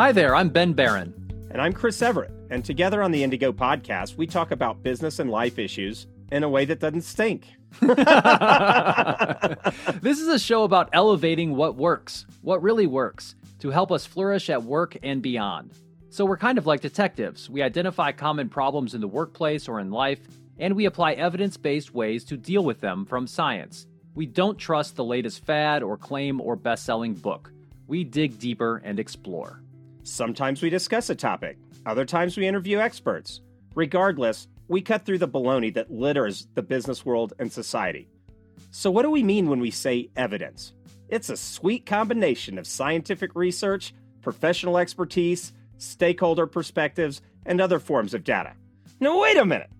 Hi there, I'm Ben Baran. And I'm Chris Everett. And together on the Indigo podcast, we talk about business and life issues in a way that doesn't stink. this is a show about elevating what works, what really works, to help us flourish at work and beyond. So we're kind of like detectives. We identify common problems in the workplace or in life, and we apply evidence based ways to deal with them from science. We don't trust the latest fad or claim or best selling book. We dig deeper and explore. Sometimes we discuss a topic, other times we interview experts. Regardless, we cut through the baloney that litters the business world and society. So, what do we mean when we say evidence? It's a sweet combination of scientific research, professional expertise, stakeholder perspectives, and other forms of data. Now, wait a minute.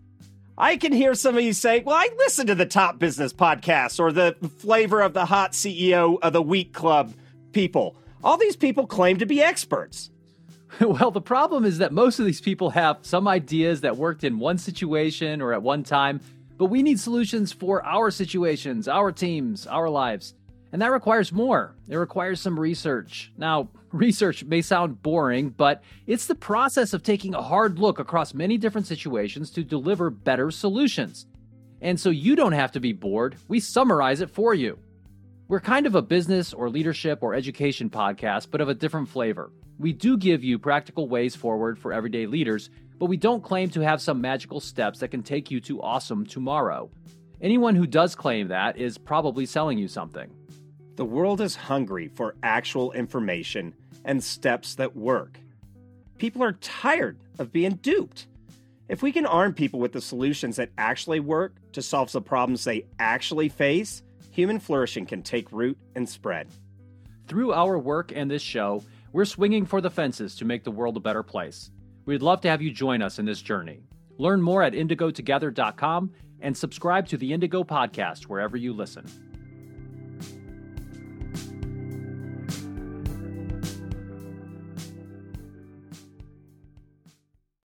I can hear some of you say, well, I listen to the top business podcasts or the flavor of the hot CEO of the week club people. All these people claim to be experts. well, the problem is that most of these people have some ideas that worked in one situation or at one time, but we need solutions for our situations, our teams, our lives. And that requires more. It requires some research. Now, research may sound boring, but it's the process of taking a hard look across many different situations to deliver better solutions. And so you don't have to be bored, we summarize it for you. We're kind of a business or leadership or education podcast, but of a different flavor. We do give you practical ways forward for everyday leaders, but we don't claim to have some magical steps that can take you to awesome tomorrow. Anyone who does claim that is probably selling you something. The world is hungry for actual information and steps that work. People are tired of being duped. If we can arm people with the solutions that actually work to solve the problems they actually face, human flourishing can take root and spread. Through our work and this show, we're swinging for the fences to make the world a better place. We'd love to have you join us in this journey. Learn more at indigotogether.com and subscribe to the Indigo Podcast wherever you listen.